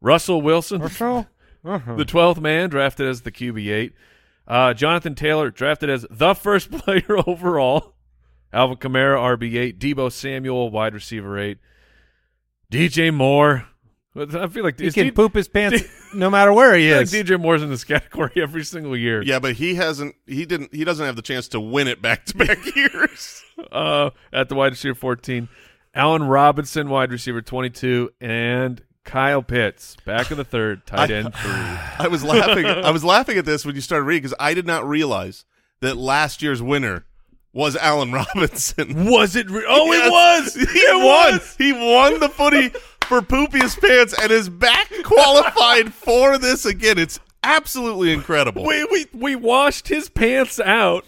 Russell Wilson, Uh-huh. the twelfth man drafted as the QB eight, uh, Jonathan Taylor drafted as the first player overall, Alvin Kamara RB eight, Deebo Samuel wide receiver eight, DJ Moore. I feel like he can D- poop his pants no matter where he is. like DJ Moore's in this category every single year. Yeah, but he hasn't. He didn't. He doesn't have the chance to win it back to back years. Uh, at the wide receiver 14, Allen Robinson, wide receiver 22, and Kyle Pitts, back of the third, tight end three. I was laughing. I was laughing at this when you started reading because I did not realize that last year's winner was Allen Robinson. Was it? Re- oh, Yes. it was. He it won. was. He won the footy for poopiest pants and is back qualified for this again. It's absolutely incredible. We we we washed his pants out.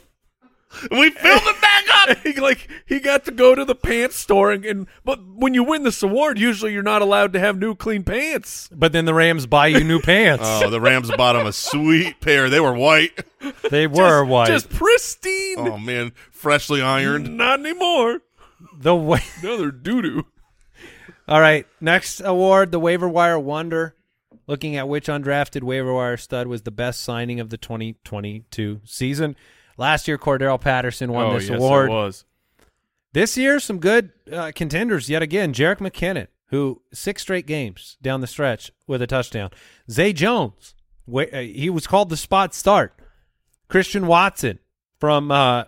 we filled it back up. he, like he got to go to the pants store and, and but when you win this award, usually you're not allowed to have new clean pants. But then the Rams buy you new pants. Oh, the Rams bought him a sweet pair. They were white. they were just, white. just pristine. Oh man, freshly ironed. Not anymore. the way. No, they're doo doo. All right, next award, the waiver wire wonder. Looking at which undrafted waiver wire stud was the best signing of the 2022 season. Last year, Cordarrelle Patterson won oh, this yes, award. It was. This year, some good uh, contenders yet again. Jerick McKinnon, who six straight games down the stretch with a touchdown. Zay Jones, uh, he was called the spot start. Christian Watson, from uh,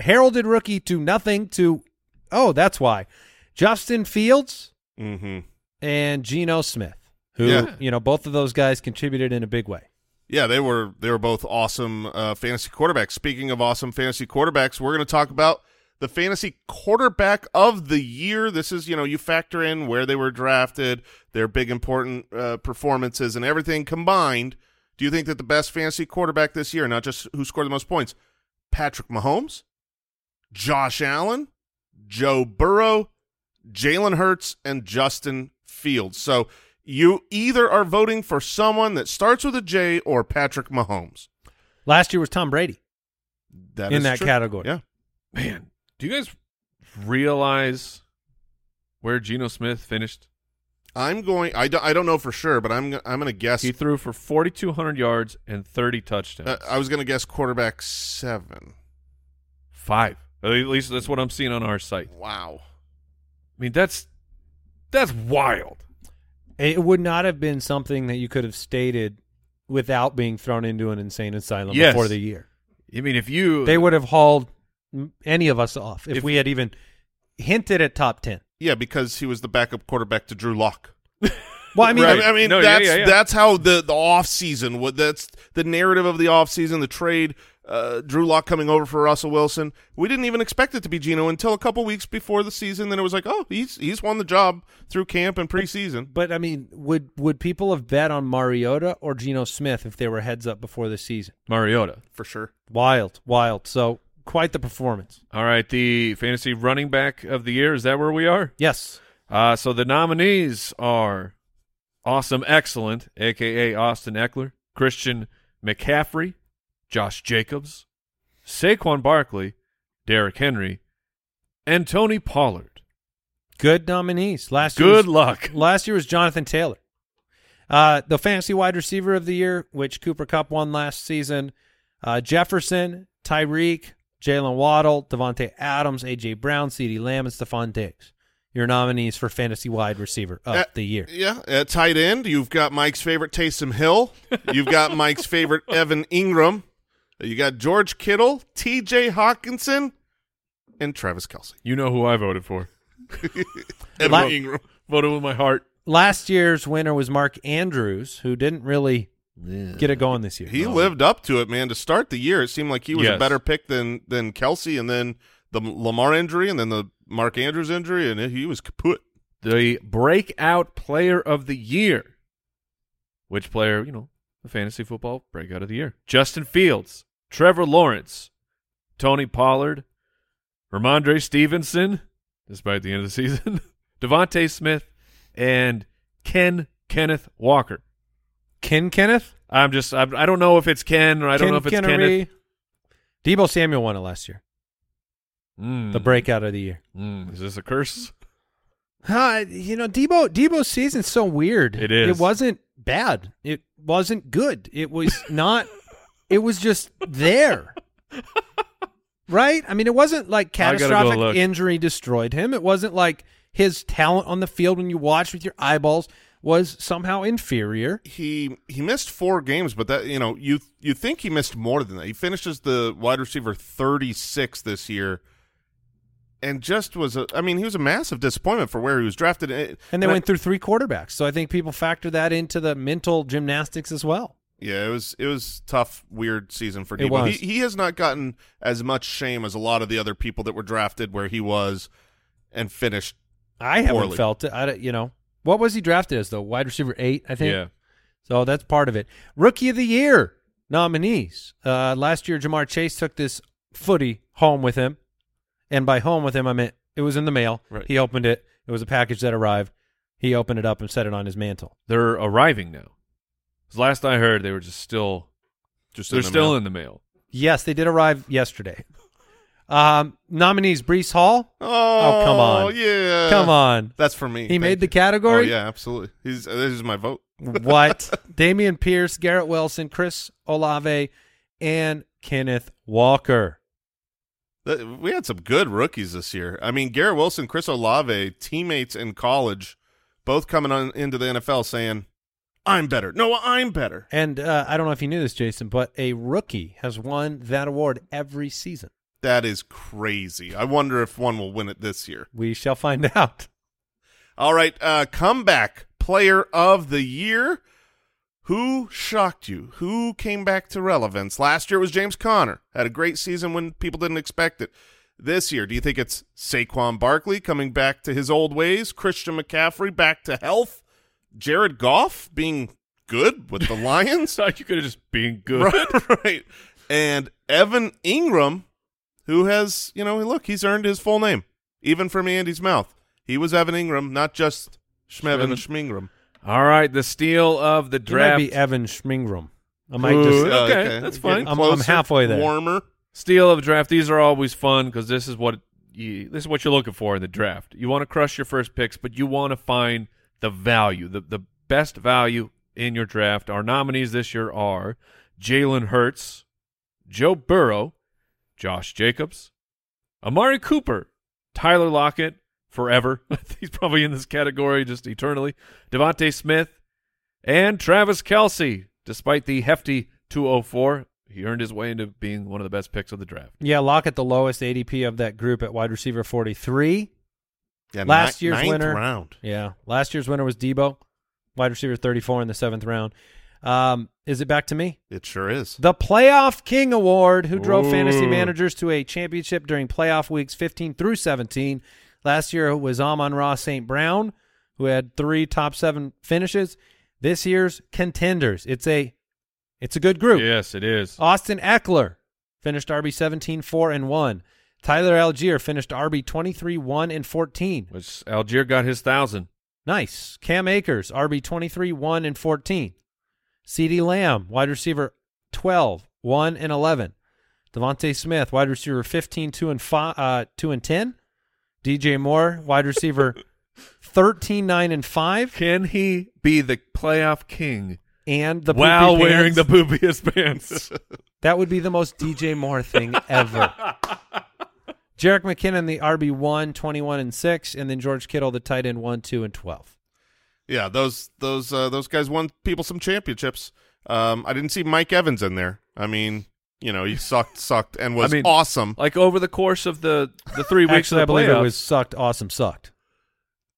heralded rookie to nothing to, oh, that's why. Justin Fields Mm-hmm. and Geno Smith, who Yeah. you know both of those guys contributed in a big way. Yeah, they were they were both awesome uh, fantasy quarterbacks. Speaking of awesome fantasy quarterbacks, we're going to talk about the fantasy quarterback of the year. This is, you know, you factor in where they were drafted, their big important uh, performances, and everything combined. Do you think that the best fantasy quarterback this year, not just who scored the most points, Patrick Mahomes, Josh Allen, Joe Burrow, Jalen Hurts, and Justin Fields? So you either are voting for someone that starts with a J or Patrick Mahomes. Last year was Tom Brady That in is that true. category. Yeah. Man, do you guys realize where Geno Smith finished? I'm going. I don't, I don't know for sure, but I'm. I'm going to guess. He threw for 4,200 yards and 30 touchdowns. Uh, I was going to guess quarterback seven. Five. At least that's what I'm seeing on our site. Wow. I mean, that's that's wild. It would not have been something that you could have stated without being thrown into an insane asylum Yes. before the year. I mean, if you They would have hauled m- any of us off if, If- we had even hinted at top 10. Yeah, because he was the backup quarterback to Drew Lock. Well, I mean, I mean, I mean No, yeah, that's yeah, yeah. that's how the the off season. What that's the narrative of the off season. The trade. Uh, Drew Lock coming over for Russell Wilson. We didn't even expect it to be Geno until a couple weeks before the season. Then it was like, oh, he's he's won the job through camp and preseason. but I mean, would would people have bet on Mariota or Geno Smith if they were heads up before the season? Mariota. for sure. Wild, wild. So quite the performance. All right, the fantasy running back of the year. Is that where we are? Yes. Uh, so the nominees are Awesome Excellent, aka Austin Ekeler, Christian McCaffrey, Josh Jacobs, Saquon Barkley, Derrick Henry, and Tony Pollard. Good nominees. Last year Good was- luck. Last year was Jonathan Taylor. Uh, the fantasy wide receiver of the year, which Cooper Kupp won last season. Uh, Jefferson, Tyreek, Jaylen Waddle, Davante Adams, A.J. Brown, CeeDee Lamb, and Stefon Diggs. Your nominees for fantasy wide receiver of Uh, the year. Yeah, at tight end, you've got Mike's favorite Taysom Hill. You've got Mike's favorite Evan Engram. You got George Kittle, T.J. Hockenson, and Travis Kelce. You know who I voted for. Evan La- Engram. Voted with my heart. Last year's winner was Mark Andrews, who didn't really get it going this year. He lived up to it, man. To start the year, it seemed like he was a better pick than than Kelce, and then the Lamar injury, and then the Mark Andrews injury, and he was kaput. The breakout player of the year. Which player, you know, the fantasy football breakout of the year? Justin Fields, Trevor Lawrence, Tony Pollard, Rhamondre Stevenson, despite the end of the season, DeVonta Smith, and Ken Kenneth Walker. Ken Kenneth? I'm just, I, I don't know if it's Ken or I don't know if it's Kennery. Kenneth. Deebo Samuel won it last year. Mm. The breakout of the year. Mm. Is this a curse? Huh, you know, Deebo Deebo's season's so weird. It is. It wasn't bad. It wasn't good. It was not. It was just there. Right? I mean, it wasn't like I gotta go catastrophic injury destroyed him. It wasn't like his talent on the field when you watch with your eyeballs was somehow inferior. He he missed four games, but that you know you you think he missed more than that. He finishes the wide receiver thirty six this year, and just was a. I mean, he was a massive disappointment for where he was drafted. And And they I- went through three quarterbacks. So I think people factor that into the mental gymnastics as well. Yeah, it was it was tough, weird season for It Deebo. He he has not gotten as much shame as a lot of the other people that were drafted where he was and finished. I haven't Poorly. felt it. I, don't- you know, what was he drafted as though? Wide receiver eight, I think. Yeah. So that's part of it. Rookie of the year nominees. Uh, last year, Ja'Marr Chase took this footy home with him, and by home with him, I meant it was in the mail. Right. He opened it. It was a package that arrived. He opened it up and set it on his mantle. They're arriving now. 'Cause last I heard, they were just still, Just they're in the still mail. in the mail. Yes, they did arrive yesterday. Um, nominees: Breece Hall. Oh, come on. yeah, Come on, That's for me. he Thank made the you. category. Oh yeah, absolutely. He's this is my vote. what? Dameon Pierce, Garrett Wilson, Chris Olave, and Kenneth Walker. Th- We had some good rookies this year. I mean, Garrett Wilson, Chris Olave, teammates in college, both coming on into the NFL saying, "I'm better." No, I'm better. And uh, I don't know if you knew this, Jason, but a rookie has won that award every season. That is crazy. I wonder if one will win it this year. We shall find out. All right, uh, comeback player of the year. Who shocked you? Who came back to relevance? Last year it was James Conner. Had a great season when people didn't expect it. this year? Do you think it's Saquon Barkley coming back to his old ways, Christian McCaffrey back to health, Jared Goff being good with the Lions? thought you could have just been good. right, right. And Evan Engram, who has, you know, look, he's earned his full name, even from Andy's mouth. He was Evan Ingram, not just Schmevin Schmingram. All right, the steal of the It might draft. be Evan Schmingram. I might Ooh. just. Uh, Okay, that's fine. I'm- I'm halfway there. Warmer. Steal of the draft. These are always fun because this is what you, this is what you're looking for in the draft. You want to crush your first picks, but you want to find the value, the the best value in your draft. Our nominees this year are Jalen Hurts, Joe Burrow, Josh Jacobs, Amari Cooper, Tyler Lockett, forever. He's probably in this category just eternally. DeVonta Smith, and Travis Kelce. Despite the hefty 204, he earned his way into being one of the best picks of the draft. Yeah, Lockett, the lowest ADP of that group at wide receiver 43. Yeah, Last ni- year's winner- round. Yeah. Last year's winner was Deebo, wide receiver 34 in the seventh round. Um, is it back to me? It sure is. The Playoff King Award, who drove Ooh. fantasy managers to a championship during playoff weeks 15 through 17. Last year it was Amon-Ra St. Brown, who had three top seven finishes. This year's contenders. It's a it's a good group. Yes, it is. Austin Ekeler finished RB 17, 4 and 1. Tyler Allgeier finished RB 23, 1 and 14. Which Allgeier got his thousand. Nice. Cam Akers, RB 23, 1 and 14. CeeDee Lamb, wide receiver 12, 1 and 11. DeVonta Smith, wide receiver 15, 2 and 5, uh, 2 and 10. DJ Moore, wide receiver 13, 9 and 5. Can he be the playoff king And the while wearing pants. the boobiest pants? That would be the most DJ Moore thing ever. Jerick McKinnon, the RB 1, 21 and 6. And then George Kittle, the tight end 1, 2 and 12. Yeah, those those uh, those guys won people some championships. Um, I didn't see Mike Evans in there. I mean, you know, he sucked, sucked, and was I mean, awesome. like over the course of the the three weeks Actually, I of the believe it was sucked, awesome, sucked.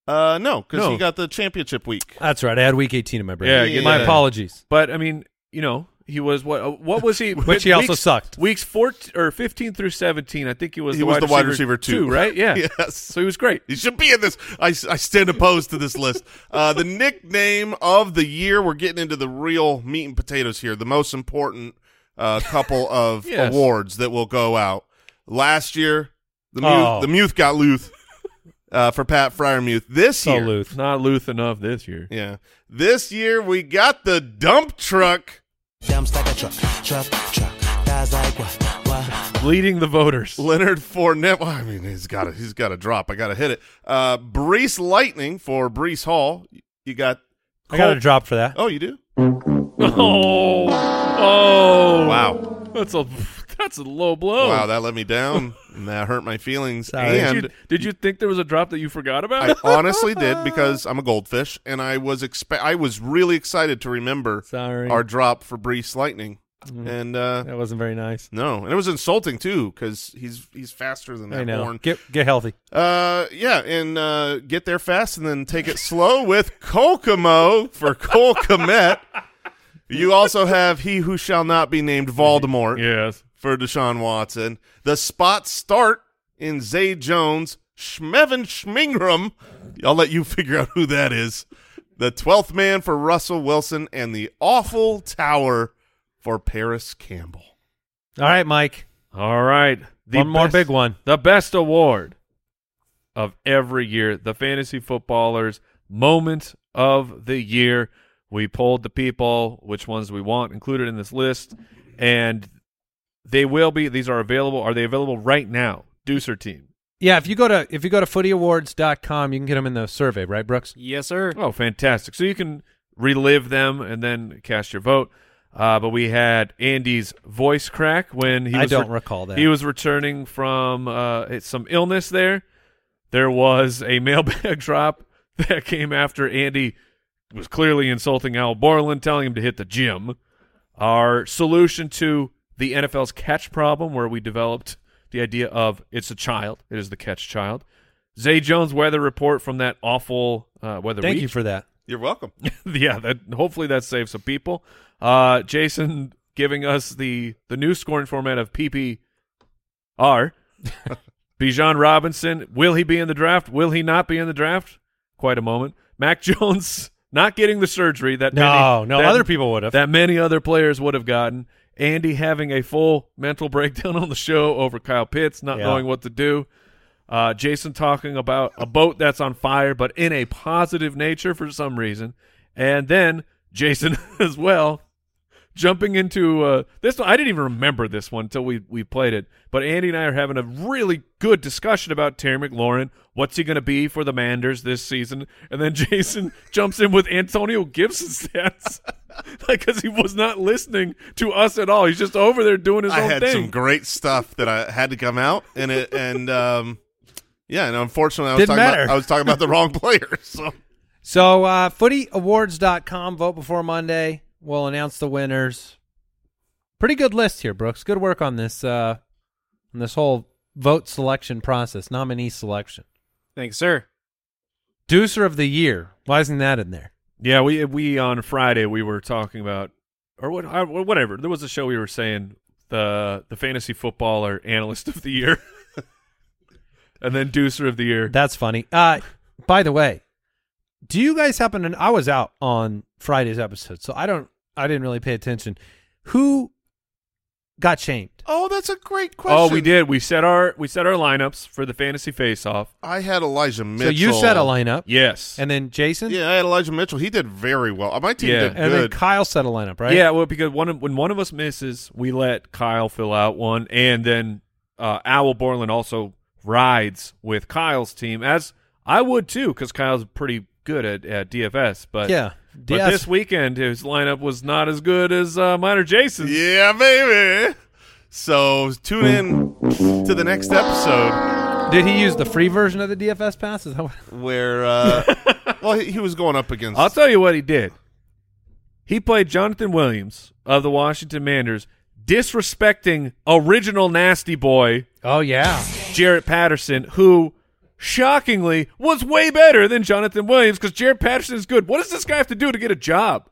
Uh, no, because No. he got the championship week. That's right. I had week 18 in my brain. Yeah, Yeah, my yeah. apologies. But I mean, you know, he was what? uh, What was he? Which he also weeks, sucked. Weeks fourteen or fifteen through seventeen. I think he was. He the was wide the wide receiver receiver two. right? Yeah. yes. So he was great. He should be in this. I, I stand opposed to this list. Uh, the nickname of the year. We're getting into the real meat and potatoes here. The most important uh, couple of Yes. awards that will go out. Last year, the Muth, Oh. the Muth got Luth uh, for Pat Freiermuth. This So year, Luth. Not Luth enough this year. yeah, this year we got the dump truck. Jumps like a truck, truck, truck. Guys like what, what? Leading the voters. Leonard Fournette. Well, I mean, he's got to he's got to drop. I got to hit it. Uh, Breece Lightning for Breece Hall. You got. I got a drop for that. Oh, you do. Oh, oh! Wow. That's a that's a low blow. Wow, that let me down. and that hurt my feelings. Sorry. And Did you, did you think there was a drop that you forgot about? I honestly did because I'm a goldfish, and I was expe- I was really excited to remember Sorry. our drop for Breece Lightning, Mm. and uh, That wasn't very nice. no, and it was insulting too because he's he's faster than I that know. horn. Get get healthy. Uh, yeah, and uh, get there fast and then take it slow with Kokomo for Cole Kmet. You also have he who shall not be named Voldemort yes. For Deshaun Watson. The spot start in Zay Jones, Schmevin Schmingram. I'll let you figure out who that is. The 12th man for Russell Wilson and the awful tower for Parris Campbell. All right, Mike. All right. The one more best- big one. The best award of every year, the fantasy footballers moment of the year. We polled the people which ones we want included in this list, and they will be. These are available. Are they available right now? Deucer team. Yeah, if you go to if you go to footyawards.com, you can get them in the survey, right, Brooks? Yes, sir. Oh, fantastic! So you can relive them and then cast your vote. Uh, but we had Andy's voice crack when he I was don't re- recall that. He was returning from uh, some illness there. There was a mailbag drop that came after Andy was clearly insulting Al Borland, telling him to hit the gym. Our solution to the NFL's catch problem, where we developed the idea of it's a child, it is the catch child. Zay Jones weather report from that awful uh, weather Thank week. you for that. You're welcome. yeah, that hopefully that saves some people. Uh, Jason giving us the the new scoring format of PPR, Bijan Robinson, will he be in the draft? Will he not be in the draft? Quite a moment. Mac Jones not getting the surgery that No, many, no, that- other people would have. that many other players would have gotten. Andy having a full mental breakdown on the show over Kyle Pitts, not Yeah. knowing what to do. Uh, Jason talking about a boat that's on fire, but in a positive nature for some reason. And then Jason as well jumping into uh, this one. I didn't even remember this one until we, we played it. But Andy and I are having a really good discussion about Terry McLaurin. What's he going to be for the Manders this season? And then Jason jumps in with Antonio Gibson stats. like, because he was not listening to us at all. He's just over there doing his I own had some great stuff that I had to come out, and it and um, yeah, and unfortunately, I was Didn't talking matter. about I was talking about the wrong player. So So uh, footyawards.com, vote before Monday. We'll announce the winners. Pretty good list here, Brooks. Good work on this uh, on this whole vote selection process, nominee selection. Thanks, sir. Deucer of the year. Why isn't that in there? Yeah, we we on Friday we were talking about or what whatever. There was a show we were saying the the fantasy footballer analyst of the year, and then Deucer of the year. That's funny. Uh, by the way, do you guys happen to? I was out on Friday's episode, so I don't. I didn't really pay attention. Who got shamed? oh, that's a great question. oh, we did. We set our we set our lineups for the fantasy face off. I had Elijah Mitchell. So you set a lineup, Yes. and then Jason, Yeah, I had Elijah Mitchell. He did very well. My team Yeah. did and then good. Kyle set a lineup, right? Yeah, well, because one of, when one of us misses, we let Kyle fill out one, and then uh, Al Borland also rides with Kyle's team, as I would too, because Kyle's pretty good at, at DFS. But yeah. But Yes. this weekend his lineup was not as good as uh, mine or Jason's. yeah, baby. So tune in to the next episode Did he use the free version of the DFS pass? Is that what? where, uh, well, he, he was going up against. I'll tell you what he did. He played Jonathan Williams of the Washington Manders, disrespecting original nasty boy Oh yeah. Jaret Patterson, who shockingly was way better than Jonathan Williams because Jaret Patterson is good. What does this guy have to do to get a job?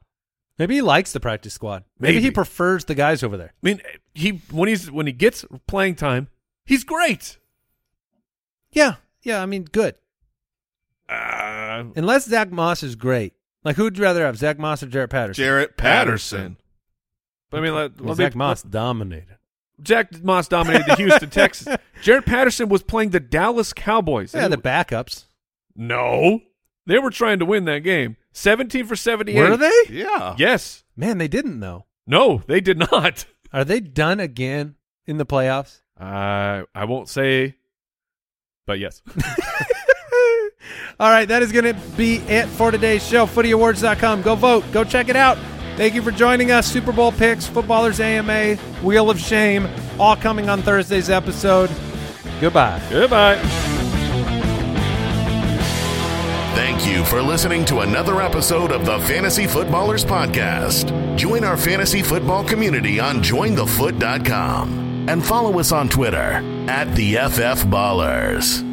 Maybe he likes the practice squad. Maybe, he prefers the guys over there. I mean, he when he's when he gets playing time, he's great. Yeah. Yeah. I mean, good. Uh, Unless Zack Moss is great. Like, who'd you rather have, Zack Moss or Jaret Patterson? Jaret Patterson. But I mean, let, let Zack me- Moss dominated. Zack Moss dominated the Houston Texans. Jaret Patterson was playing the Dallas Cowboys. Yeah, the backups. no, they were trying to win that game. Seventeen for seventy-eight. Were they? Yeah. Yes. Man, they didn't though. No, they did not. Are they done again in the playoffs? Uh, I won't say, but yes. All right, that is going to be it for today's show. FootyAwards.com. Go vote. Go check it out. Thank you for joining us. Super Bowl picks, Footballers AMA, Wheel of Shame, all coming on Thursday's episode. Goodbye. Goodbye. Thank you for listening to another episode of the Fantasy Footballers Podcast. Join our fantasy football community on jointhefoot.com and follow us on Twitter at the FF Ballers.